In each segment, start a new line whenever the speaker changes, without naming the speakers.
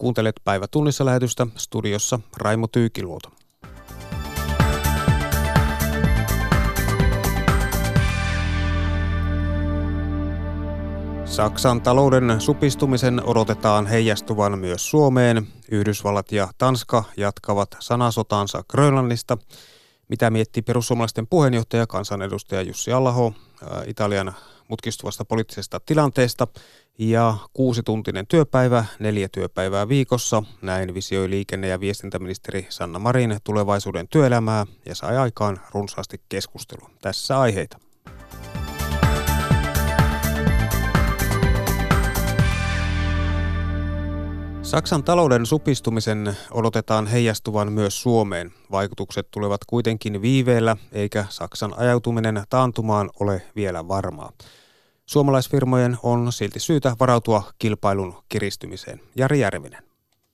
Kuuntelet päivä tunnissa lähetystä studiossa Raimo Tyykiluoto. Saksan talouden supistumisen odotetaan heijastuvan myös Suomeen. Yhdysvallat ja Tanska jatkavat sanasotaansa Grönlannista. Mitä miettii perussuomalaisten puheenjohtaja, kansanedustaja Jussi Allaho Italian mutkistuvasta poliittisesta tilanteesta ja kuusituntinen työpäivä, neljä työpäivää viikossa. Näin visioi liikenne- ja viestintäministeri Sanna Marin tulevaisuuden työelämää ja sai aikaan runsaasti keskustelua. Tässä aiheita. Saksan talouden supistumisen odotetaan heijastuvan myös Suomeen. Vaikutukset tulevat kuitenkin viiveellä, eikä Saksan ajautuminen taantumaan ole vielä varmaa. Suomalaisfirmojen on silti syytä varautua kilpailun kiristymiseen. Jari Järvinen.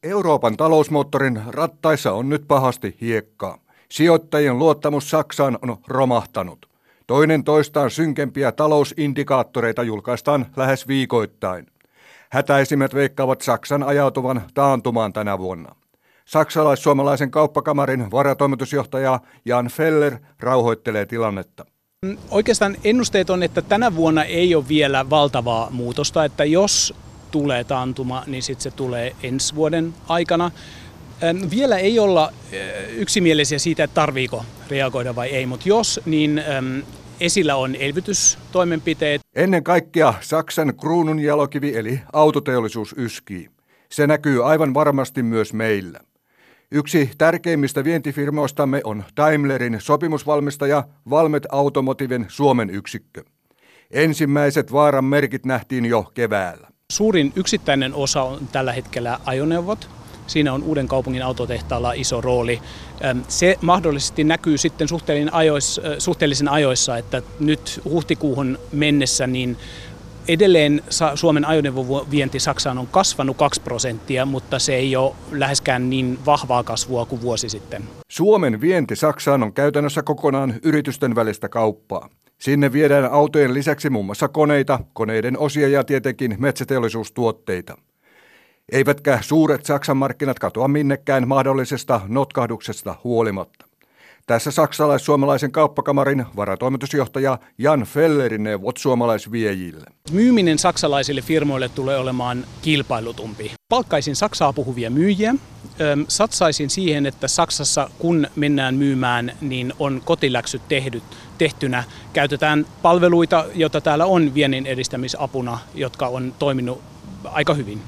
Euroopan talousmoottorin rattaissa on nyt pahasti hiekkaa. Sijoittajien luottamus Saksaan on romahtanut. Toinen toistaan synkempiä talousindikaattoreita julkaistaan lähes viikoittain. Hätäisimmät veikkaavat Saksan ajautuvan taantumaan tänä vuonna. Saksalais-suomalaisen kauppakamarin varatoimitusjohtaja Jan Feller rauhoittelee tilannetta.
Oikeastaan ennusteet on, että tänä vuonna ei ole vielä valtavaa muutosta, että jos tulee taantuma, niin sitten se tulee ensi vuoden aikana. Vielä ei olla yksimielisiä siitä, että tarviiko reagoida vai ei, mutta jos, niin esillä on elvytystoimenpiteet.
Ennen kaikkea Saksan kruunun jalokivi eli autoteollisuus yskii. Se näkyy aivan varmasti myös meillä. Yksi tärkeimmistä vientifirmoistamme on Daimlerin sopimusvalmistaja Valmet Automotiven Suomen yksikkö. Ensimmäiset vaaran merkit nähtiin jo keväällä.
Suurin yksittäinen osa on tällä hetkellä ajoneuvot. Siinä on uuden kaupungin autotehtaalla iso rooli. Se mahdollisesti näkyy sitten suhteellisen ajoissa, että nyt huhtikuuhun mennessä niin Edelleen Suomen ajoneuvovienti Saksaan on kasvanut 2 prosenttia, mutta se ei ole läheskään niin vahvaa kasvua kuin vuosi sitten.
Suomen vienti Saksaan on käytännössä kokonaan yritysten välistä kauppaa. Sinne viedään autojen lisäksi muun muassa koneita, koneiden osia ja tietenkin metsäteollisuustuotteita. Eivätkä suuret Saksan markkinat katoa minnekään mahdollisesta notkahduksesta huolimatta. Tässä saksalais-suomalaisen kauppakamarin varatoimitusjohtaja Jan Fellerin neuvot suomalaisviejille.
Myyminen saksalaisille firmoille tulee olemaan kilpailutumpi. Palkkaisin Saksaa puhuvia myyjiä. Satsaisin siihen, että Saksassa kun mennään myymään, niin on kotiläksyt tehdyt, tehtynä. Käytetään palveluita, joita täällä on viennin edistämisapuna, jotka on toiminut aika hyvin.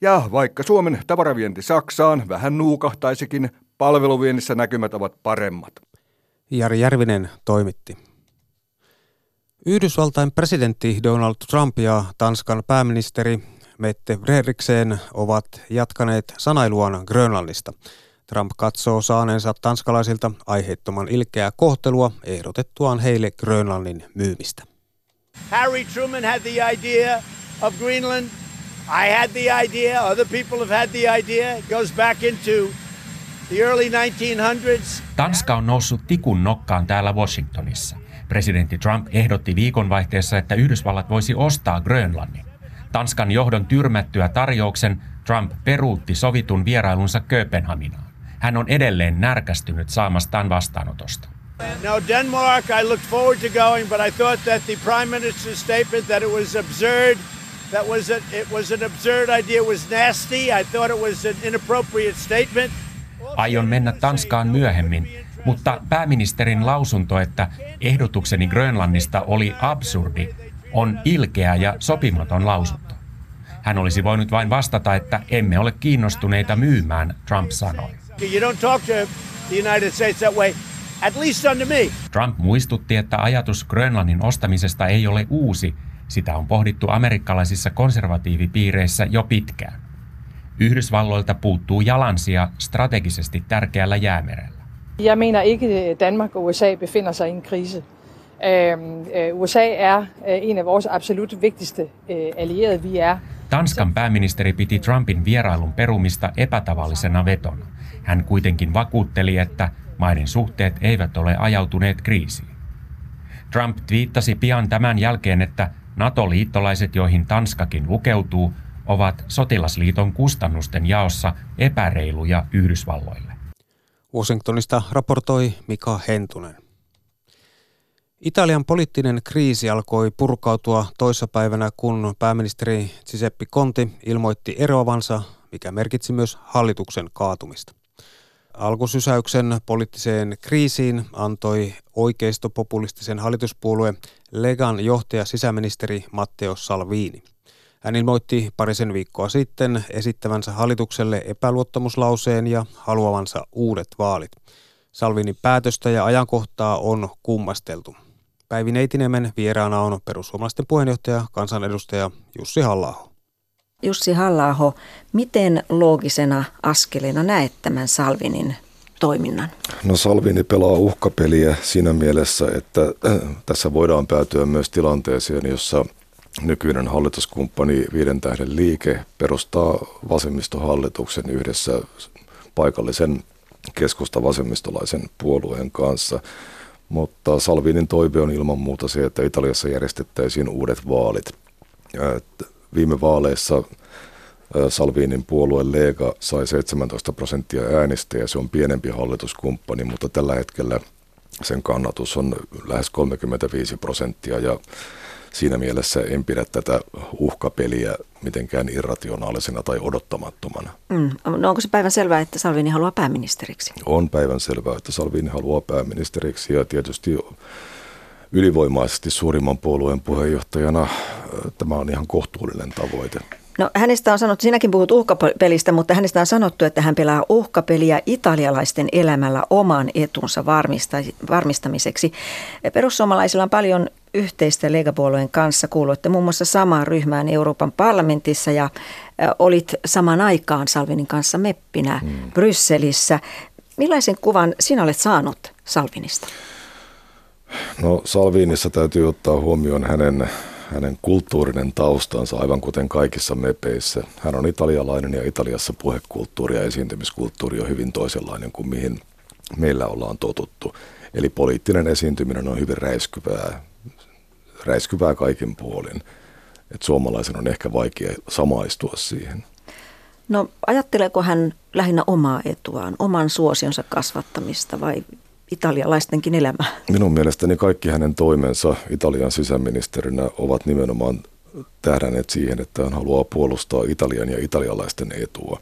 Ja vaikka Suomen tavaravienti Saksaan vähän nuukahtaisikin, palveluviennissä näkymät ovat paremmat.
Jari Järvinen toimitti. Yhdysvaltain presidentti Donald Trump ja Tanskan pääministeri Mette Frederiksen ovat jatkaneet sanailuaan Grönlannista. Trump katsoo saaneensa tanskalaisilta aiheettoman ilkeää kohtelua ehdotettuaan heille Grönlannin myymistä.
Harry Truman had the idea of Greenland. I had the idea. Other people have had the idea. It goes back into the early 1900s.
Tanska on noussut tikun nokkaan täällä Washingtonissa. Presidentti Trump ehdotti viikonvaihteessa, että Yhdysvallat voisi ostaa Grönlannin. Tanskan johdon tyrmättyä tarjouksen Trump peruutti sovitun vierailunsa Kööpenhaminaan. Hän on edelleen närkästynyt saamastaan vastaanotosta.
Now Denmark, I looked forward to going, but I thought that the prime minister's statement that it was absurd That was a, it was an absurd idea, was nasty. I thought it was an inappropriate statement.
Aion mennä Tanskaan myöhemmin, mutta pääministerin lausunto, että ehdotukseni Grönlannista oli absurdi, on ilkeä ja sopimaton lausunto. Hän olisi voinut vain vastata, että emme ole kiinnostuneita myymään, Trump sanoi. Trump muistutti, että ajatus Grönlannin ostamisesta ei ole uusi, sitä on pohdittu amerikkalaisissa konservatiivipiireissä jo pitkään. Yhdysvalloilta puuttuu jalansia strategisesti tärkeällä jäämerellä.
Jeg mener ikke, Danmark og USA befinder sig i en krise. Øh, USA er øh, en af vores absolut vigtigste øh, allierede. Vi er
Tanskan pääministeri piti Trumpin vierailun perumista epätavallisena vetona. Hän kuitenkin vakuutteli, että maiden suhteet eivät ole ajautuneet kriisiin. Trump twiittasi pian tämän jälkeen, että NATO-liittolaiset, joihin Tanskakin lukeutuu, ovat sotilasliiton kustannusten jaossa epäreiluja Yhdysvalloille.
Washingtonista raportoi Mika Hentunen. Italian poliittinen kriisi alkoi purkautua toissapäivänä, kun pääministeri Giuseppe Conti ilmoitti eroavansa, mikä merkitsi myös hallituksen kaatumista. Alkusysäyksen poliittiseen kriisiin antoi oikeistopopulistisen hallituspuolue Legan johtaja sisäministeri Matteo Salvini. Hän ilmoitti parisen viikkoa sitten esittävänsä hallitukselle epäluottamuslauseen ja haluavansa uudet vaalit. Salvinin päätöstä ja ajankohtaa on kummasteltu. Päivi Neitinemen vieraana on perussuomalaisten puheenjohtaja, kansanedustaja Jussi halla
Jussi halla miten loogisena askeleena näet tämän Salvinin toiminnan?
No Salvini pelaa uhkapeliä siinä mielessä, että äh, tässä voidaan päätyä myös tilanteeseen, jossa nykyinen hallituskumppani Viiden tähden liike perustaa vasemmistohallituksen yhdessä paikallisen keskusta vasemmistolaisen puolueen kanssa. Mutta Salvinin toive on ilman muuta se, että Italiassa järjestettäisiin uudet vaalit. Viime vaaleissa Salvinin puolue Lega sai 17 prosenttia äänistä ja se on pienempi hallituskumppani, mutta tällä hetkellä sen kannatus on lähes 35 prosenttia ja siinä mielessä en pidä tätä uhkapeliä mitenkään irrationaalisena tai odottamattomana.
Mm. No onko se päivän selvää, että Salvini haluaa pääministeriksi?
On päivän selvää, että Salvini haluaa pääministeriksi ja tietysti ylivoimaisesti suurimman puolueen puheenjohtajana tämä on ihan kohtuullinen tavoite.
No hänestä on sanottu, sinäkin puhut uhkapelistä, mutta hänestä on sanottu, että hän pelaa uhkapeliä italialaisten elämällä oman etunsa varmistamiseksi. Perussuomalaisilla on paljon yhteistä Lega-puolueen kanssa. Kuuluitte muun muassa samaan ryhmään Euroopan parlamentissa ja olit saman aikaan Salvinin kanssa meppinä hmm. Brysselissä. Millaisen kuvan sinä olet saanut Salvinista?
No Salvinissa täytyy ottaa huomioon hänen hänen kulttuurinen taustansa, aivan kuten kaikissa mepeissä. Hän on italialainen ja Italiassa puhekulttuuri ja esiintymiskulttuuri on hyvin toisenlainen kuin mihin meillä ollaan totuttu. Eli poliittinen esiintyminen on hyvin räiskyvää, räiskyvää kaikin puolin. Et suomalaisen on ehkä vaikea samaistua siihen.
No ajatteleeko hän lähinnä omaa etuaan, oman suosionsa kasvattamista vai italialaistenkin elämää?
Minun mielestäni kaikki hänen toimensa Italian sisäministerinä ovat nimenomaan tähdänneet siihen, että hän haluaa puolustaa Italian ja italialaisten etua.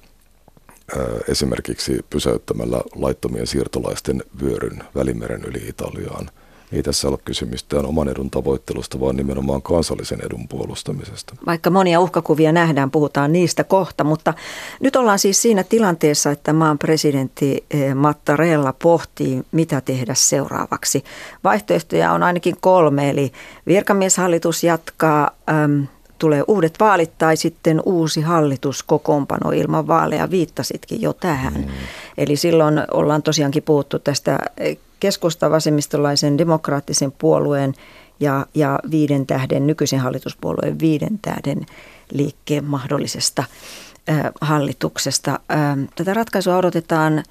Esimerkiksi pysäyttämällä laittomien siirtolaisten vyöryn Välimeren yli Italiaan – ei tässä ole kysymystään oman edun tavoittelusta, vaan nimenomaan kansallisen edun puolustamisesta.
Vaikka monia uhkakuvia nähdään, puhutaan niistä kohta, mutta nyt ollaan siis siinä tilanteessa, että maan presidentti eh, Mattarella pohtii, mitä tehdä seuraavaksi. Vaihtoehtoja on ainakin kolme, eli virkamieshallitus jatkaa, äm, tulee uudet vaalit tai sitten uusi hallitus kokoonpano ilman vaaleja, viittasitkin jo tähän. Mm. Eli silloin ollaan tosiaankin puhuttu tästä eh, keskusta vasemmistolaisen demokraattisen puolueen ja, ja viiden tähden, nykyisen hallituspuolueen viiden tähden liikkeen mahdollisesta äh, hallituksesta. Äh, tätä ratkaisua odotetaan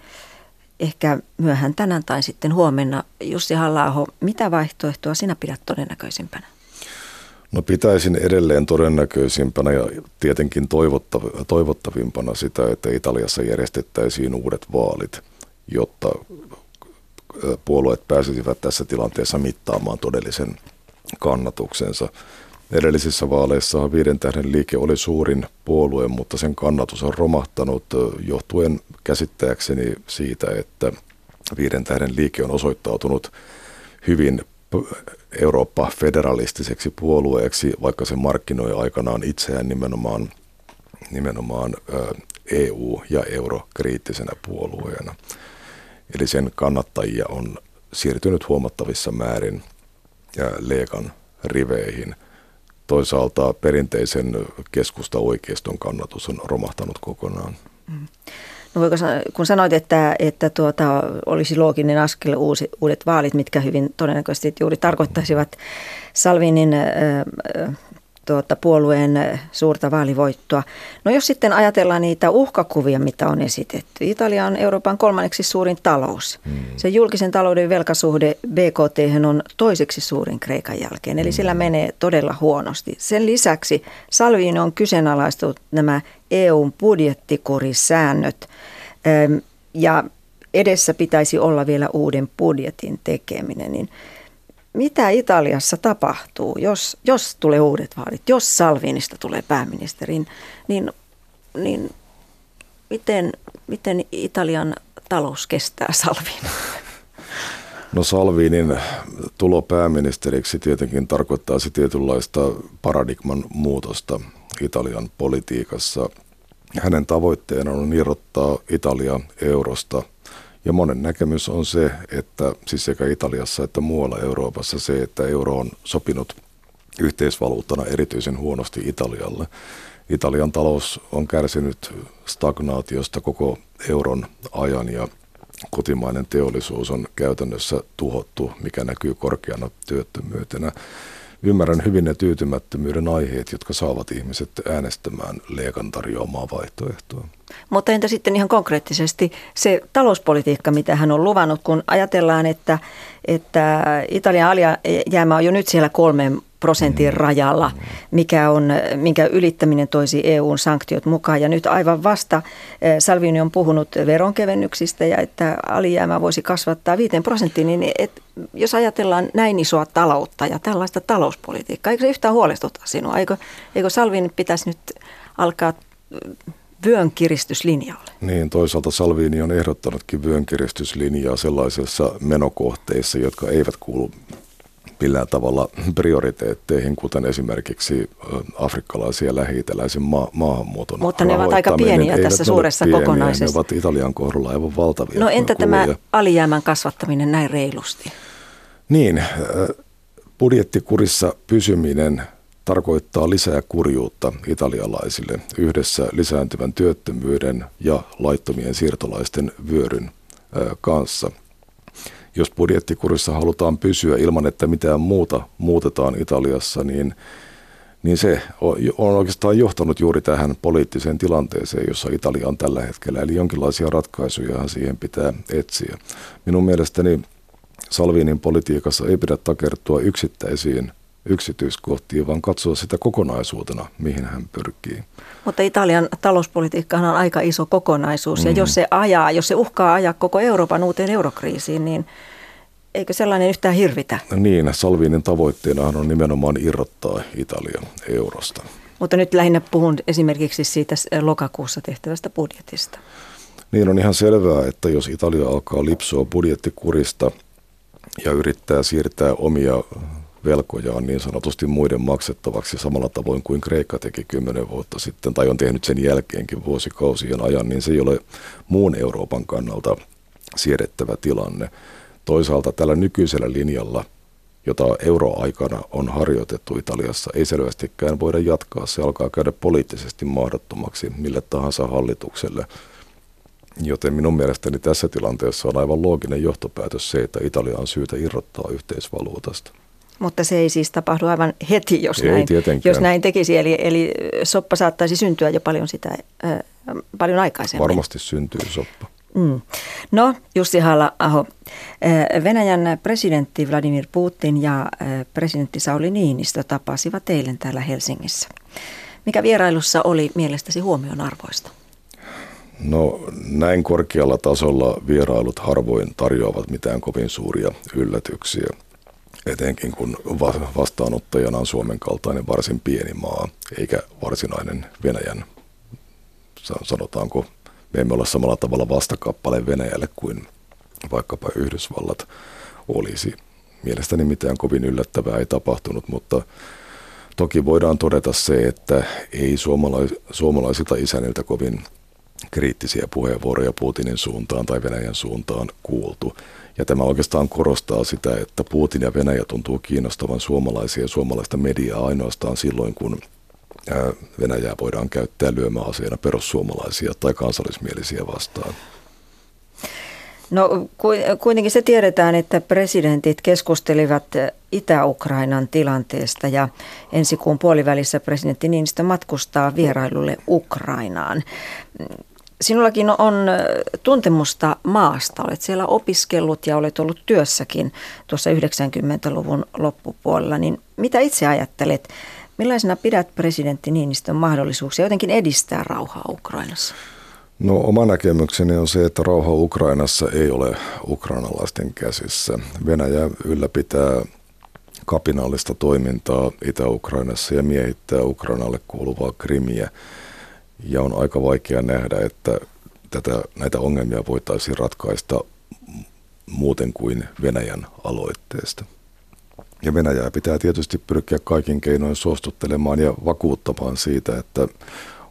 ehkä myöhään tänään tai sitten huomenna. Jussi halla mitä vaihtoehtoa sinä pidät todennäköisimpänä?
No pitäisin edelleen todennäköisimpänä ja tietenkin toivottav- toivottavimpana sitä, että Italiassa järjestettäisiin uudet vaalit, jotta puolueet pääsisivät tässä tilanteessa mittaamaan todellisen kannatuksensa. Edellisissä vaaleissa viiden tähden liike oli suurin puolue, mutta sen kannatus on romahtanut johtuen käsittääkseni siitä, että viiden tähden liike on osoittautunut hyvin Eurooppa-federalistiseksi puolueeksi, vaikka se markkinoi aikanaan itseään nimenomaan, nimenomaan EU- ja eurokriittisenä puolueena. Eli sen kannattajia on siirtynyt huomattavissa määrin Leekan riveihin. Toisaalta perinteisen keskusta-oikeiston kannatus on romahtanut kokonaan. Mm.
No voiko, kun sanoit, että, että tuota, olisi looginen askel uusi, uudet vaalit, mitkä hyvin todennäköisesti juuri tarkoittaisivat Salvinin äh, tuota, puolueen suurta vaalivoittoa. No jos sitten ajatellaan niitä uhkakuvia, mitä on esitetty. Italia on Euroopan kolmanneksi suurin talous. Hmm. Se julkisen talouden velkasuhde BKT on toiseksi suurin Kreikan jälkeen, eli hmm. sillä menee todella huonosti. Sen lisäksi Salvini on kyseenalaistunut nämä EUn budjettikurisäännöt ja edessä pitäisi olla vielä uuden budjetin tekeminen, niin mitä Italiassa tapahtuu, jos, jos tulee uudet vaalit, jos Salvinista tulee pääministeri, niin, niin miten, miten Italian talous kestää Salvin?
No Salvinin tulo pääministeriksi tietenkin tarkoittaisi tietynlaista paradigman muutosta Italian politiikassa. Hänen tavoitteena on irrottaa Italia eurosta – ja monen näkemys on se, että siis sekä Italiassa että muualla Euroopassa se, että euro on sopinut yhteisvaluuttana erityisen huonosti Italialle. Italian talous on kärsinyt stagnaatiosta koko euron ajan ja kotimainen teollisuus on käytännössä tuhottu, mikä näkyy korkeana työttömyytenä. Ymmärrän hyvin ne tyytymättömyyden aiheet, jotka saavat ihmiset äänestämään Leekan tarjoamaa vaihtoehtoa.
Mutta entä sitten ihan konkreettisesti se talouspolitiikka, mitä hän on luvannut, kun ajatellaan, että, että Italian alijäämä on jo nyt siellä kolmen prosentin rajalla, mikä on, minkä ylittäminen toisi EUn sanktiot mukaan. Ja nyt aivan vasta eh, Salvini on puhunut veronkevennyksistä ja että alijäämä voisi kasvattaa 5 prosenttiin, niin et, jos ajatellaan näin isoa taloutta ja tällaista talouspolitiikkaa, eikö se yhtään huolestuta sinua? Eikö, eikö Salvini pitäisi nyt alkaa vyön kiristyslinjalle.
Niin, toisaalta Salvini on ehdottanutkin vyön kiristyslinjaa sellaisissa menokohteissa, jotka eivät kuulu millään tavalla prioriteetteihin, kuten esimerkiksi afrikkalaisia lähi-itäläisen ma- maahanmuuton
Mutta ne ovat aika pieniä tässä suuressa
pieniä,
kokonaisessa.
Ne ovat Italian kohdalla aivan valtavia.
No entä kuluja. tämä alijäämän kasvattaminen näin reilusti?
Niin, budjettikurissa pysyminen tarkoittaa lisää kurjuutta italialaisille yhdessä lisääntyvän työttömyyden ja laittomien siirtolaisten vyöryn kanssa – jos budjettikurissa halutaan pysyä ilman, että mitään muuta muutetaan Italiassa, niin, niin se on oikeastaan johtanut juuri tähän poliittiseen tilanteeseen, jossa Italia on tällä hetkellä. Eli jonkinlaisia ratkaisuja siihen pitää etsiä. Minun mielestäni Salvinin politiikassa ei pidä takertua yksittäisiin yksityiskohtiin, vaan katsoa sitä kokonaisuutena, mihin hän pyrkii.
Mutta Italian talouspolitiikka on aika iso kokonaisuus, ja mm. jos se ajaa, jos se uhkaa ajaa koko Euroopan uuteen eurokriisiin, niin eikö sellainen yhtään hirvitä?
No niin, Salvinin tavoitteena on nimenomaan irrottaa Italia eurosta.
Mutta nyt lähinnä puhun esimerkiksi siitä lokakuussa tehtävästä budjetista.
Niin on ihan selvää, että jos Italia alkaa lipsua budjettikurista ja yrittää siirtää omia velkojaan niin sanotusti muiden maksettavaksi samalla tavoin kuin Kreikka teki kymmenen vuotta sitten tai on tehnyt sen jälkeenkin vuosikausien ajan, niin se ei ole muun Euroopan kannalta siedettävä tilanne. Toisaalta tällä nykyisellä linjalla, jota euroaikana on harjoitettu Italiassa, ei selvästikään voida jatkaa. Se alkaa käydä poliittisesti mahdottomaksi mille tahansa hallitukselle. Joten minun mielestäni tässä tilanteessa on aivan looginen johtopäätös se, että Italia on syytä irrottaa yhteisvaluutasta.
Mutta se ei siis tapahdu aivan heti, jos,
ei
näin, jos näin tekisi. Eli, eli soppa saattaisi syntyä jo paljon, sitä, äh, paljon aikaisemmin.
Varmasti syntyy soppa.
Mm. No, Jussi Halla-aho, Venäjän presidentti Vladimir Putin ja presidentti Sauli Niinistö tapasivat eilen täällä Helsingissä. Mikä vierailussa oli mielestäsi huomionarvoista?
No näin korkealla tasolla vierailut harvoin tarjoavat mitään kovin suuria yllätyksiä etenkin kun vastaanottajana on Suomen kaltainen varsin pieni maa, eikä varsinainen Venäjän, sanotaanko, me emme ole samalla tavalla vastakappale Venäjälle kuin vaikkapa Yhdysvallat olisi. Mielestäni mitään kovin yllättävää ei tapahtunut, mutta toki voidaan todeta se, että ei suomalais- suomalaisilta isänniltä kovin kriittisiä puheenvuoroja Putinin suuntaan tai Venäjän suuntaan kuultu. Ja tämä oikeastaan korostaa sitä, että Putin ja Venäjä tuntuu kiinnostavan suomalaisia ja suomalaista mediaa ainoastaan silloin, kun Venäjää voidaan käyttää lyömäaseena perussuomalaisia tai kansallismielisiä vastaan.
No kuitenkin se tiedetään, että presidentit keskustelivat Itä-Ukrainan tilanteesta ja ensi kuun puolivälissä presidentti Niinistö matkustaa vierailulle Ukrainaan. Sinullakin on tuntemusta maasta. Olet siellä opiskellut ja olet ollut työssäkin tuossa 90-luvun loppupuolella. Niin mitä itse ajattelet? Millaisena pidät presidentti Niinistön mahdollisuuksia jotenkin edistää rauhaa Ukrainassa?
No oma näkemykseni on se, että rauha Ukrainassa ei ole ukrainalaisten käsissä. Venäjä ylläpitää kapinallista toimintaa Itä-Ukrainassa ja miehittää Ukrainalle kuuluvaa krimiä. Ja on aika vaikea nähdä, että tätä, näitä ongelmia voitaisiin ratkaista muuten kuin Venäjän aloitteesta. Ja Venäjää pitää tietysti pyrkiä kaikin keinoin suostuttelemaan ja vakuuttamaan siitä, että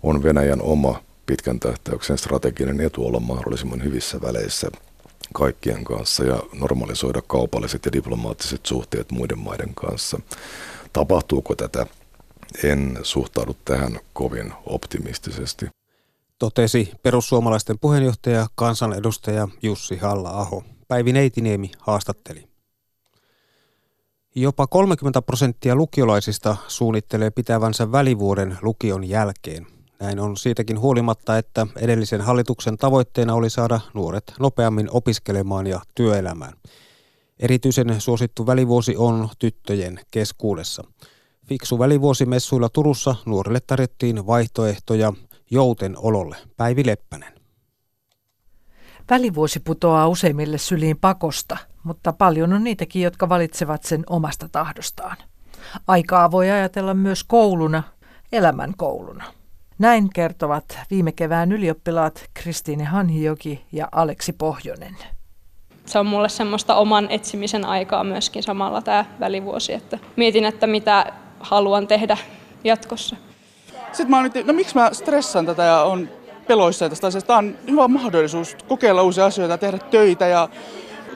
on Venäjän oma pitkän tähtäyksen strateginen etu olla mahdollisimman hyvissä väleissä kaikkien kanssa ja normalisoida kaupalliset ja diplomaattiset suhteet muiden maiden kanssa. Tapahtuuko tätä? En suhtaudu tähän kovin optimistisesti.
Totesi perussuomalaisten puheenjohtaja kansanedustaja Jussi Halla-aho. Päivi Neitiniemi haastatteli. Jopa 30 prosenttia lukiolaisista suunnittelee pitävänsä välivuoden lukion jälkeen. Näin on siitäkin huolimatta, että edellisen hallituksen tavoitteena oli saada nuoret nopeammin opiskelemaan ja työelämään. Erityisen suosittu välivuosi on tyttöjen keskuudessa. Fiksu välivuosi messuilla Turussa nuorille tarjottiin vaihtoehtoja jouten ololle. Päivi Leppänen.
Välivuosi putoaa useimmille syliin pakosta, mutta paljon on niitäkin, jotka valitsevat sen omasta tahdostaan. Aikaa voi ajatella myös kouluna, elämän kouluna. Näin kertovat viime kevään ylioppilaat Kristiine Hanhijoki ja Aleksi Pohjonen.
Se on mulle semmoista oman etsimisen aikaa myöskin samalla tämä välivuosi, että mietin, että mitä haluan tehdä jatkossa.
Sitten mä nyt, no miksi mä stressaan tätä ja on peloissa tästä asiasta. Tämä on hyvä mahdollisuus kokeilla uusia asioita, tehdä töitä ja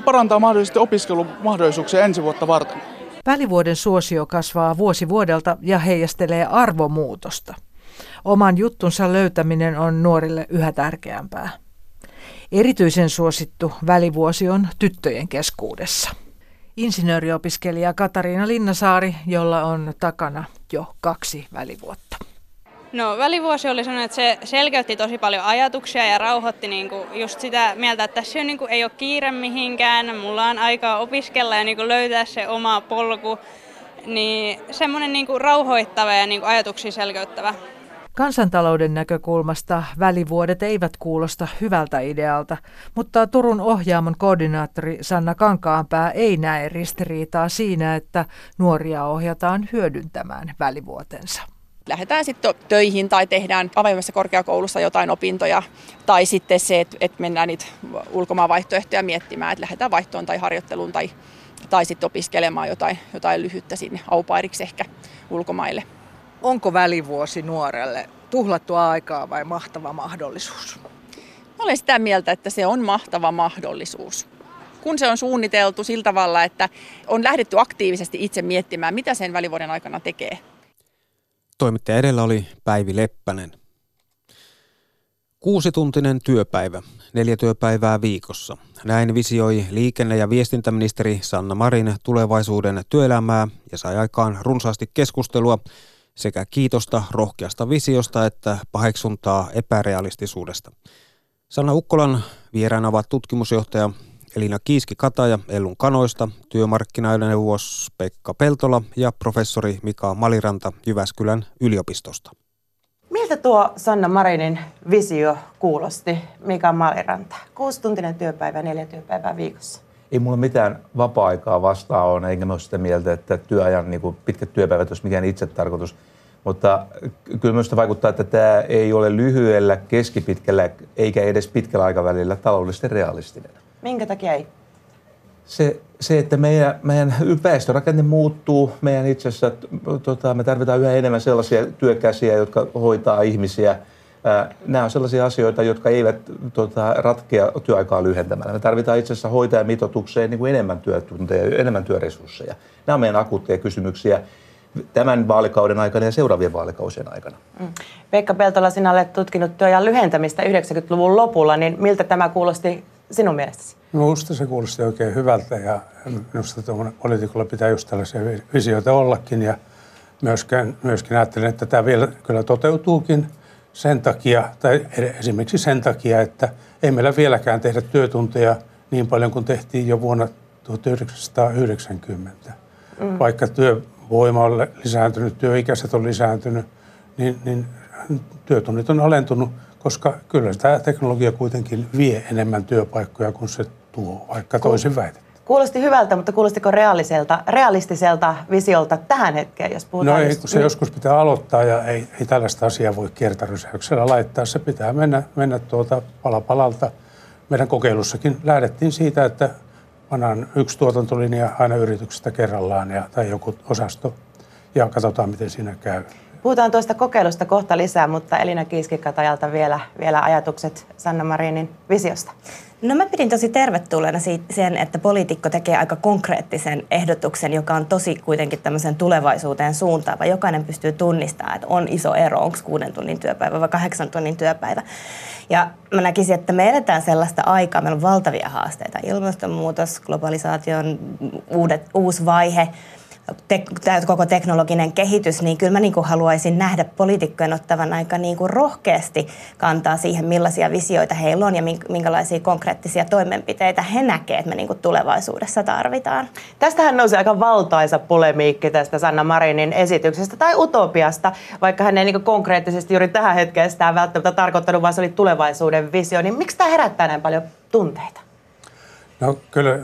parantaa mahdollisesti opiskelumahdollisuuksia ensi vuotta varten.
Välivuoden suosio kasvaa vuosi vuodelta ja heijastelee arvomuutosta. Oman juttunsa löytäminen on nuorille yhä tärkeämpää. Erityisen suosittu välivuosi on tyttöjen keskuudessa. Insinööriopiskelija Katariina Linnasaari, jolla on takana jo kaksi välivuotta.
No välivuosi oli sellainen, että se selkeytti tosi paljon ajatuksia ja rauhoitti niinku just sitä mieltä, että tässä ei, niinku, ei ole kiire mihinkään, mulla on aikaa opiskella ja niinku löytää se oma polku. Niin semmoinen niinku rauhoittava ja niinku ajatuksia selkeyttävä.
Kansantalouden näkökulmasta välivuodet eivät kuulosta hyvältä idealta, mutta Turun ohjaamon koordinaattori Sanna Kankaanpää ei näe ristiriitaa siinä, että nuoria ohjataan hyödyntämään välivuotensa
lähdetään sitten töihin tai tehdään avoimessa korkeakoulussa jotain opintoja. Tai sitten se, että, mennään niitä ulkomaanvaihtoehtoja miettimään, että lähdetään vaihtoon tai harjoitteluun tai, tai sitten opiskelemaan jotain, jotain lyhyttä sinne aupairiksi ehkä ulkomaille.
Onko välivuosi nuorelle tuhlattua aikaa vai mahtava mahdollisuus?
Mä olen sitä mieltä, että se on mahtava mahdollisuus. Kun se on suunniteltu sillä tavalla, että on lähdetty aktiivisesti itse miettimään, mitä sen välivuoden aikana tekee.
Toimittaja edellä oli Päivi Leppänen. Kuusituntinen työpäivä, neljä työpäivää viikossa. Näin visioi liikenne- ja viestintäministeri Sanna Marin tulevaisuuden työelämää ja sai aikaan runsaasti keskustelua sekä kiitosta rohkeasta visiosta että paheksuntaa epärealistisuudesta. Sanna Ukkolan vieraana ovat tutkimusjohtaja Elina Kiiski-Kataja Ellun kanoista, työmarkkinaneuvos Pekka Peltola ja professori Mika Maliranta Jyväskylän yliopistosta.
Miltä tuo Sanna Marinin visio kuulosti, Mika Maliranta? Kuusituntinen työpäivä, neljä työpäivää viikossa
ei mulla mitään vapaa-aikaa vastaan ole, eikä mä ole sitä mieltä, että työajan niin kuin pitkät työpäivät olisi mikään itse tarkoitus. Mutta kyllä minusta vaikuttaa, että tämä ei ole lyhyellä, keskipitkällä eikä edes pitkällä aikavälillä taloudellisesti realistinen.
Minkä takia ei?
Se, se että meidän, meidän väestörakenne muuttuu, meidän itse asiassa, tota, me tarvitaan yhä enemmän sellaisia työkäsiä, jotka hoitaa ihmisiä – Nämä on sellaisia asioita, jotka eivät tota, ratkea työaikaa lyhentämällä. Me tarvitaan itse asiassa hoitajamitoitukseen niin kuin enemmän työtunteja, enemmän työresursseja. Nämä on meidän akuutteja kysymyksiä tämän vaalikauden aikana ja seuraavien vaalikausien aikana. Mm.
Pekka Peltola, sinä olet tutkinut työajan lyhentämistä 90-luvun lopulla, niin miltä tämä kuulosti sinun mielestäsi?
Minusta se kuulosti oikein hyvältä ja minusta poliitikolla pitää just tällaisia visioita ollakin ja myöskin, myöskin ajattelen, että tämä vielä kyllä toteutuukin sen takia, tai esimerkiksi sen takia, että ei meillä vieläkään tehdä työtunteja niin paljon kuin tehtiin jo vuonna 1990. Mm. Vaikka työvoima on lisääntynyt, työikäiset on lisääntynyt, niin, niin työtunnit on alentunut, koska kyllä tämä teknologia kuitenkin vie enemmän työpaikkoja kuin se tuo, vaikka toisin väitetään.
Kuulosti hyvältä, mutta kuulostiko realiselta, realistiselta visiolta tähän hetkeen, jos puhutaan?
No ei, kun se joskus pitää aloittaa ja ei, ei tällaista asiaa voi kertarysäyksellä laittaa. Se pitää mennä, mennä tuota pala palalta. Meidän kokeilussakin lähdettiin siitä, että pannaan yksi tuotantolinja aina yrityksestä kerrallaan ja, tai joku osasto ja katsotaan, miten siinä käy.
Puhutaan tuosta kokeilusta kohta lisää, mutta Elina Kiiskikatajalta vielä, vielä ajatukset Sanna Marinin visiosta.
No mä pidin tosi tervetulleena sen, että poliitikko tekee aika konkreettisen ehdotuksen, joka on tosi kuitenkin tämmöisen tulevaisuuteen suuntaava. Jokainen pystyy tunnistamaan, että on iso ero, onko kuuden tunnin työpäivä vai kahdeksan tunnin työpäivä. Ja mä näkisin, että me eletään sellaista aikaa, meillä on valtavia haasteita. Ilmastonmuutos, globalisaation uudet, uusi vaihe – te, koko teknologinen kehitys, niin kyllä mä niin kuin haluaisin nähdä poliitikkojen ottavan aika niin kuin rohkeasti kantaa siihen, millaisia visioita heillä on ja minkälaisia konkreettisia toimenpiteitä he näkevät, että me niin kuin tulevaisuudessa tarvitaan.
Tästähän nousi aika valtaisa polemiikki tästä Sanna Marinin esityksestä tai utopiasta, vaikka hän ei niin konkreettisesti juuri tähän hetkeen sitä välttämättä tarkoittanut, vaan se oli tulevaisuuden visio. Niin miksi tämä herättää näin paljon tunteita?
No kyllä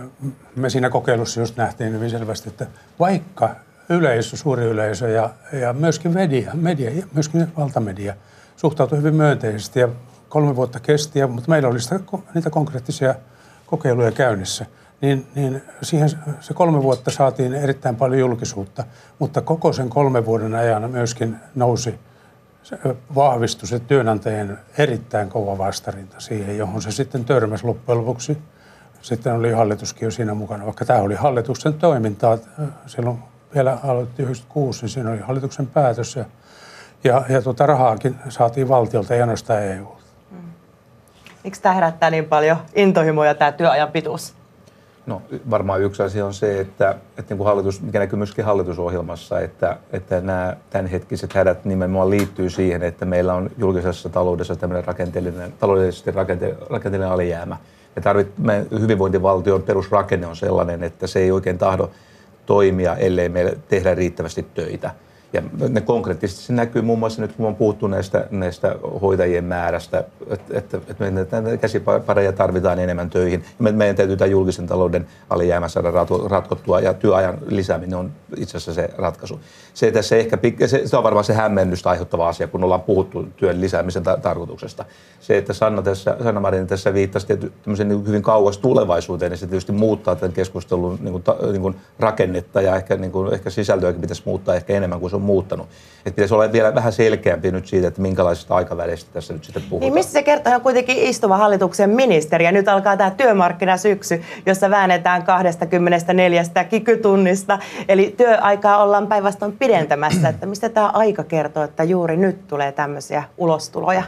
me siinä kokeilussa just nähtiin hyvin selvästi, että vaikka yleisö, suuri yleisö ja, ja myöskin media, media, myöskin valtamedia suhtautui hyvin myönteisesti ja kolme vuotta kesti, mutta meillä oli sitä, niitä konkreettisia kokeiluja käynnissä. Niin, niin siihen se kolme vuotta saatiin erittäin paljon julkisuutta, mutta koko sen kolmen vuoden ajan myöskin nousi vahvistui se työnantajien erittäin kova vastarinta siihen, johon se sitten törmäsi loppujen lopuksi – sitten oli hallituskin jo siinä mukana, vaikka tämä oli hallituksen toimintaa. Silloin vielä aloitti 96, niin siinä oli hallituksen päätös ja, ja, ja tuota rahaakin saatiin valtiolta, ei ainoastaan EU. Mm.
Miksi tämä herättää niin paljon intohimoja, tämä työajan pituus?
No varmaan yksi asia on se, että, että niin kuin hallitus, mikä näkyy myöskin hallitusohjelmassa, että, että nämä tämänhetkiset hädät nimenomaan liittyy siihen, että meillä on julkisessa taloudessa tämmöinen rakenteellinen, taloudellisesti rakente, rakenteellinen alijäämä – me tarvitsemme, hyvinvointivaltion perusrakenne on sellainen, että se ei oikein tahdo toimia, ellei meillä tehdä riittävästi töitä. Ja ne konkreettisesti se näkyy muun muassa nyt, kun on puhuttu näistä, näistä hoitajien määrästä, että, että, että me käsipareja tarvitaan enemmän töihin. Meidän täytyy tämä julkisen talouden alijäämä saada ratkottua ja työajan lisääminen on itse asiassa se ratkaisu. Se, tässä ehkä, se, se on varmaan se hämmennystä aiheuttava asia, kun ollaan puhuttu työn lisäämisen ta- tarkoituksesta. Se, että Sanna, tässä, Sanna Marin tässä viittasi niin hyvin kauas tulevaisuuteen, niin se tietysti muuttaa tämän keskustelun niin kuin, niin kuin rakennetta ja ehkä, niin kuin, ehkä sisältöäkin pitäisi muuttaa ehkä enemmän kuin se on muuttanut. Että pitäisi olla vielä vähän selkeämpi nyt siitä, että minkälaisesta aikaväleistä tässä nyt sitten puhutaan.
Niin missä se kertoo? On kuitenkin istuva hallituksen ministeri ja nyt alkaa tämä työmarkkinasyksy, jossa väännetään 24 kikytunnista. Eli työaikaa ollaan päinvastoin pidentämässä. Että mistä tämä aika kertoo, että juuri nyt tulee tämmöisiä ulostuloja?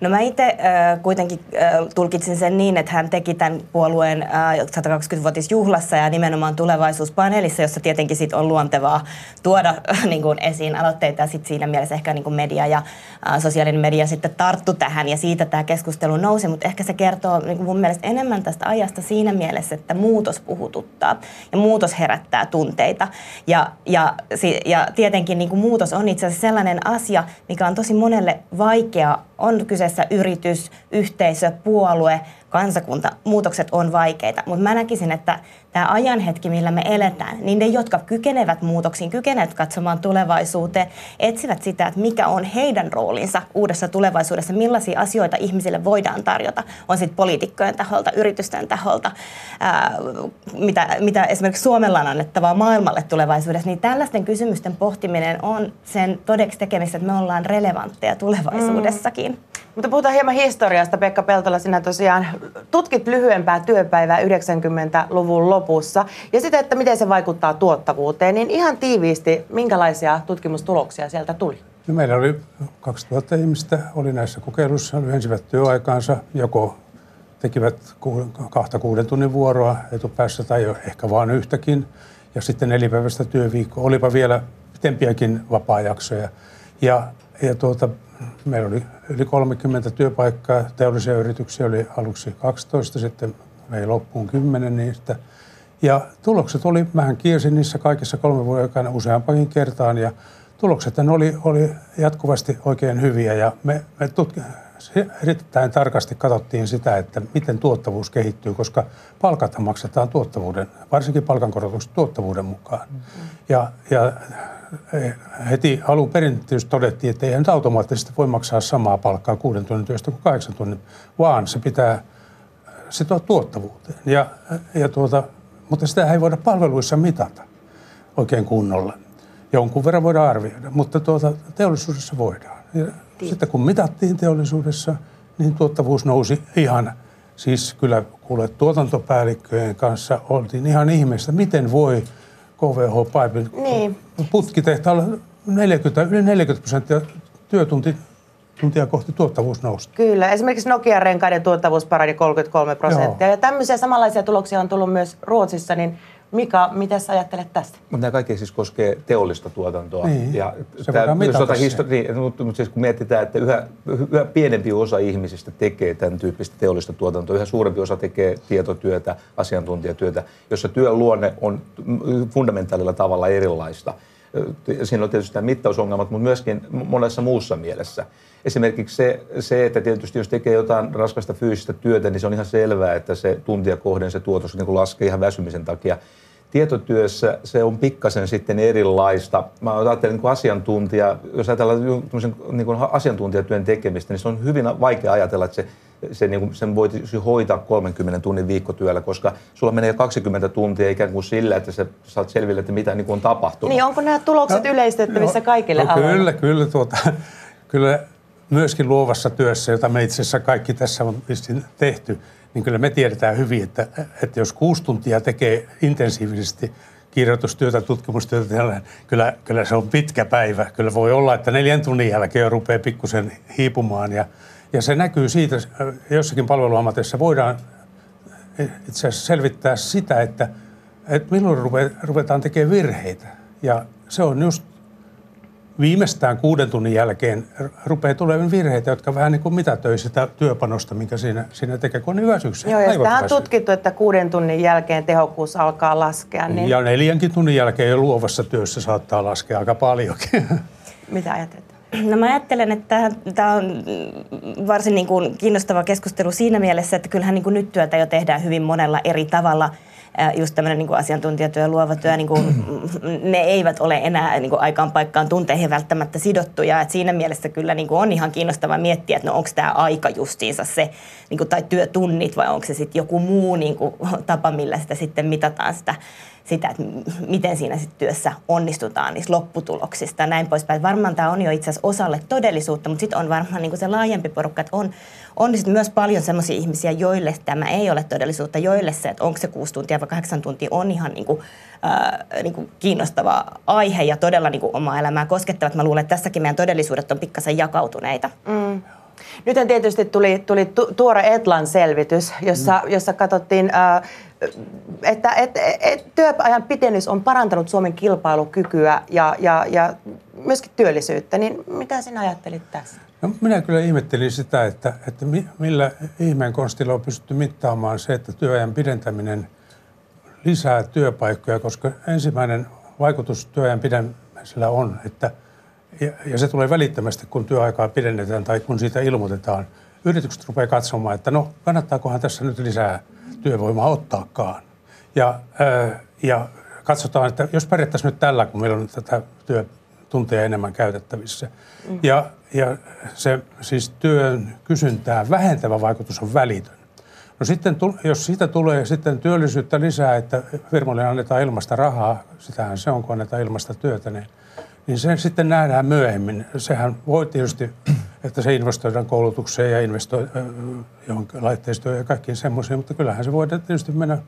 No mä itse äh, kuitenkin äh, tulkitsin sen niin, että hän teki tämän puolueen äh, 120-vuotisjuhlassa ja nimenomaan tulevaisuuspaneelissa, jossa tietenkin sit on luontevaa tuoda äh, niin kuin esiin aloitteita ja sit siinä mielessä ehkä niin kuin media ja äh, sosiaalinen media sitten tarttu tähän ja siitä tämä keskustelu nousi, mutta ehkä se kertoo niin kuin mun mielestä enemmän tästä ajasta siinä mielessä, että muutos puhututtaa ja muutos herättää tunteita. Ja, ja, ja tietenkin niin kuin muutos on itse asiassa sellainen asia, mikä on tosi monelle vaikea on kyseessä yritys, yhteisö, puolue, kansakunta, muutokset on vaikeita. Mutta mä näkisin, että tämä ajanhetki, millä me eletään, niin ne, jotka kykenevät muutoksiin, kykenevät katsomaan tulevaisuuteen, etsivät sitä, että mikä on heidän roolinsa uudessa tulevaisuudessa, millaisia asioita ihmisille voidaan tarjota, on sitten poliitikkojen taholta, yritysten taholta, ää, mitä, mitä esimerkiksi Suomella on annettavaa maailmalle tulevaisuudessa, niin tällaisten kysymysten pohtiminen on sen todeksi tekemistä, että me ollaan relevantteja tulevaisuudessakin. Mm.
Mutta puhutaan hieman historiasta. Pekka Peltola, sinä tosiaan tutkit lyhyempää työpäivää 90-luvun lopussa. Ja sitten, että miten se vaikuttaa tuottavuuteen, niin ihan tiiviisti, minkälaisia tutkimustuloksia sieltä tuli?
No meillä oli 2000 ihmistä oli näissä kokeiluissa, lyhensivät työaikaansa joko tekivät kahta kuuden tunnin vuoroa etupäässä tai ehkä vain yhtäkin. Ja sitten nelipäiväistä työviikkoa. Olipa vielä pitempiäkin vapaa-jaksoja. Ja, ja tuota, meillä oli yli 30 työpaikkaa. Teollisia yrityksiä oli aluksi 12, sitten vei loppuun 10 niistä. Ja tulokset oli, vähän kiersin niissä kaikissa kolmen vuoden aikana useampakin kertaan. Ja tulokset oli, oli jatkuvasti oikein hyviä ja me, me tutk- erittäin tarkasti katsottiin sitä, että miten tuottavuus kehittyy, koska palkat maksetaan tuottavuuden, varsinkin palkankorotukset tuottavuuden mukaan. Mm-hmm. Ja, ja heti alun perin tietysti todettiin, että ei nyt automaattisesti voi maksaa samaa palkkaa kuuden tunnin työstä kuin kahdeksan tunnin, vaan se pitää sitoa tuottavuuteen. Ja, ja tuota, mutta sitä ei voida palveluissa mitata oikein kunnolla. Jonkun verran voidaan arvioida, mutta tuota, teollisuudessa voidaan. Ja sitten kun mitattiin teollisuudessa, niin tuottavuus nousi ihan, siis kyllä kuule tuotantopäällikköjen kanssa oltiin ihan ihmeessä, miten voi KVH Pipin niin. putkitehtaalla 40, yli 40 prosenttia työtunti tuntia kohti tuottavuus nousi.
Kyllä, esimerkiksi Nokian renkaiden tuottavuus parani 33 prosenttia. Joo. Ja tämmöisiä samanlaisia tuloksia on tullut myös Ruotsissa, niin Mika, mitä sä ajattelet tästä?
Mutta nämä kaikki siis koskee teollista tuotantoa.
Niin, ja se tämä, mitata histori-
niin, mutta, mutta siis kun mietitään, että yhä, yhä pienempi osa ihmisistä tekee tämän tyyppistä teollista tuotantoa, yhä suurempi osa tekee tietotyötä, asiantuntijatyötä, jossa työn luonne on fundamentaalilla tavalla erilaista. Siinä on tietysti nämä mittausongelmat, mutta myöskin monessa muussa mielessä. Esimerkiksi se, se, että tietysti jos tekee jotain raskasta fyysistä työtä, niin se on ihan selvää, että se tuntia kohden se tuotos niin laskee ihan väsymisen takia. Tietotyössä se on pikkasen sitten erilaista. Mä ajattelen niin kuin asiantuntija, jos ajatellaan niin kuin asiantuntijatyön tekemistä, niin se on hyvin vaikea ajatella, että se, se niin kuin, sen voisi hoitaa 30 tunnin viikkotyöllä, koska sulla menee 20 tuntia ikään kuin sillä, että sä saat selville, että mitä niin kuin on tapahtunut.
Niin onko nämä tulokset no, yleistettävissä no, kaikille no,
aloille? Kyllä, kyllä, tuota, kyllä myöskin luovassa työssä, jota me itse asiassa kaikki tässä on tehty, niin kyllä me tiedetään hyvin, että, että jos kuusi tuntia tekee intensiivisesti kirjoitustyötä, tutkimustyötä, niin kyllä, kyllä se on pitkä päivä. Kyllä voi olla, että neljän tunnin jälkeen jo rupeaa pikkusen hiipumaan ja, ja se näkyy siitä, jossakin palveluammatissa voidaan itse asiassa selvittää sitä, että, että milloin ruvetaan tekemään virheitä. Ja se on just viimeistään kuuden tunnin jälkeen rupeaa tulemaan virheitä, jotka vähän niin kuin mitätöi sitä työpanosta, minkä siinä, siinä tekee, kun on hyvä
Joo, ja sitä on tutkittu, että kuuden tunnin jälkeen tehokkuus alkaa laskea. Niin...
Ja neljänkin tunnin jälkeen jo luovassa työssä saattaa laskea aika paljonkin.
Mitä ajattelet?
No mä ajattelen, että tämä on varsin niin kuin kiinnostava keskustelu siinä mielessä, että kyllähän niin kuin nyt työtä jo tehdään hyvin monella eri tavalla – just tämmöinen niin asiantuntijatyö, luova työ, niin kuin, ne eivät ole enää niin kuin aikaan paikkaan tunteihin välttämättä sidottuja. Et siinä mielessä kyllä niin kuin on ihan kiinnostava miettiä, että no onko tämä aika justiinsa se, niin kuin, tai työtunnit vai onko se sitten joku muu niin kuin, tapa, millä sitä sitten mitataan sitä sitä, että miten siinä sit työssä onnistutaan niistä lopputuloksista ja näin poispäin. Varmaan tämä on jo itse asiassa osalle todellisuutta, mutta sitten on varmaan niin se laajempi porukka, että on, on sit myös paljon sellaisia ihmisiä, joille tämä ei ole todellisuutta, joille se, että onko se kuusi tuntia vai kahdeksan tuntia, on ihan niin kuin, äh, niin kuin kiinnostava aihe ja todella niin kuin omaa elämää koskettavat. Mä luulen, että tässäkin meidän todellisuudet on pikkasen jakautuneita. Mm.
Nyt tietysti tuli, tuli tu, tuore Etlan selvitys, jossa, mm. jossa katsottiin, äh, että et, et, työajan pitennys on parantanut Suomen kilpailukykyä ja, ja, ja myöskin työllisyyttä. Niin mitä sinä ajattelit tässä?
No, minä kyllä ihmettelin sitä, että, että millä ihmeen konstilla on pystytty mittaamaan se, että työajan pidentäminen lisää työpaikkoja, koska ensimmäinen vaikutus työajan pidentämisellä on, että – ja, ja se tulee välittömästi, kun työaikaa pidennetään tai kun siitä ilmoitetaan. Yritykset rupeaa katsomaan, että no kannattaakohan tässä nyt lisää työvoimaa ottaakaan. Ja, ää, ja katsotaan, että jos pärjättäisiin nyt tällä, kun meillä on tätä työtunteja enemmän käytettävissä. Mm. Ja, ja se siis työn kysyntää vähentävä vaikutus on välitön. No sitten, jos siitä tulee sitten työllisyyttä lisää, että firmoille annetaan ilmasta rahaa, sitähän se on, kun annetaan ilmasta työtä, niin niin se sitten nähdään myöhemmin. Sehän voi tietysti, että se investoidaan koulutukseen ja investoi johonkin laitteistoon ja kaikkiin semmoisiin, mutta kyllähän se voi tietysti mennä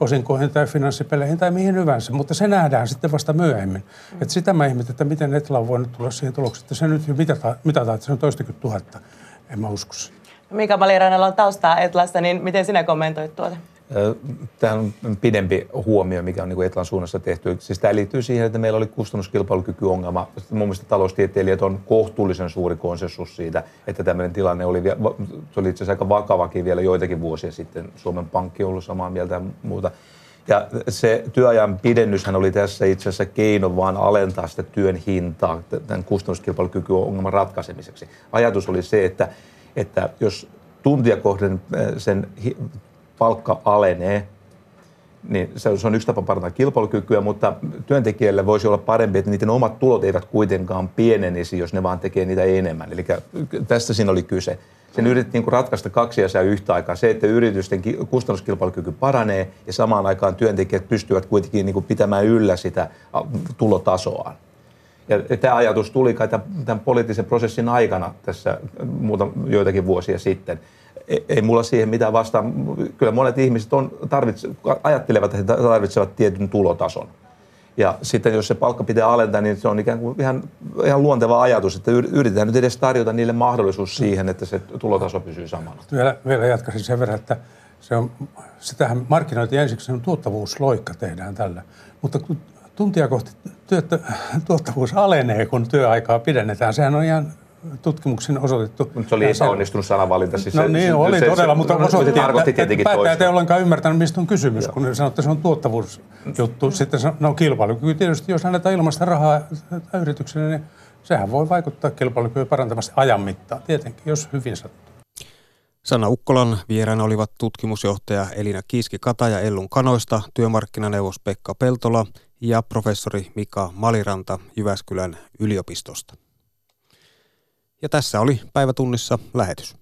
osinkoihin tai finanssipeleihin tai mihin hyvänsä, mutta se nähdään sitten vasta myöhemmin. Mm. Et sitä mä ihmetin, että miten Etla on voinut tulla siihen tulokseen, että se nyt mitataan, mitataan että se on toistakymmentä tuhatta. En mä usko
Mika Maliranella on taustaa Etlassa, niin miten sinä kommentoit tuota?
Tämä on pidempi huomio, mikä on niin Etlan suunnassa tehty. Siis tämä liittyy siihen, että meillä oli kustannuskilpailukykyongelma. Mun mielestä taloustieteilijät on kohtuullisen suuri konsensus siitä, että tämmöinen tilanne oli, se oli itse asiassa aika vakavakin vielä joitakin vuosia sitten. Suomen Pankki on ollut samaa mieltä ja muuta. Ja se työajan pidennyshän oli tässä itse asiassa keino vaan alentaa sitä työn hintaa tämän kustannuskilpailukykyongelman ratkaisemiseksi. Ajatus oli se, että, että jos tuntia kohden sen palkka alenee, niin se on yksi tapa parantaa kilpailukykyä, mutta työntekijälle voisi olla parempi, että niiden omat tulot eivät kuitenkaan pienenisi, jos ne vaan tekee niitä enemmän. Eli tästä siinä oli kyse. Sen yritettiin niin ratkaista kaksi asiaa yhtä aikaa. Se, että yritysten kustannuskilpailukyky paranee ja samaan aikaan työntekijät pystyvät kuitenkin niin pitämään yllä sitä tulotasoaan. Ja tämä ajatus tuli kai tämän poliittisen prosessin aikana tässä muuta, joitakin vuosia sitten ei mulla siihen mitään vastaan. Kyllä monet ihmiset on, tarvitse, ajattelevat, että he tarvitsevat tietyn tulotason. Ja sitten jos se palkka pitää alentaa, niin se on ikään kuin ihan, ihan luonteva ajatus, että yritetään nyt edes tarjota niille mahdollisuus siihen, että se tulotaso pysyy samana.
Vielä, vielä jatkaisin sen verran, että se on, sitähän markkinointi ensiksi on tuottavuusloikka tehdään tällä. Mutta kun tuntia kohti työttä, tuottavuus alenee, kun työaikaa pidennetään, sehän on ihan tutkimuksen osoitettu.
Mutta se oli epäonnistunut sanavalinta.
Siis no se, niin, se, oli se, todella, mutta osoitti, että, että päättäjät ei ollenkaan ymmärtänyt, mistä on kysymys, Joo. kun ne sanoo, että se on tuottavuusjuttu. Sitten no kilpailukyky tietysti, jos annetaan ilmaista rahaa yritykselle, niin sehän voi vaikuttaa kilpailukykyä parantamasti ajan mittaan, tietenkin, jos hyvin sattuu.
Sanna Ukkolan vieraana olivat tutkimusjohtaja Elina Kiiski-Kata ja Ellun Kanoista, työmarkkinaneuvos Pekka Peltola ja professori Mika Maliranta Jyväskylän yliopistosta. Ja tässä oli päivätunnissa lähetys.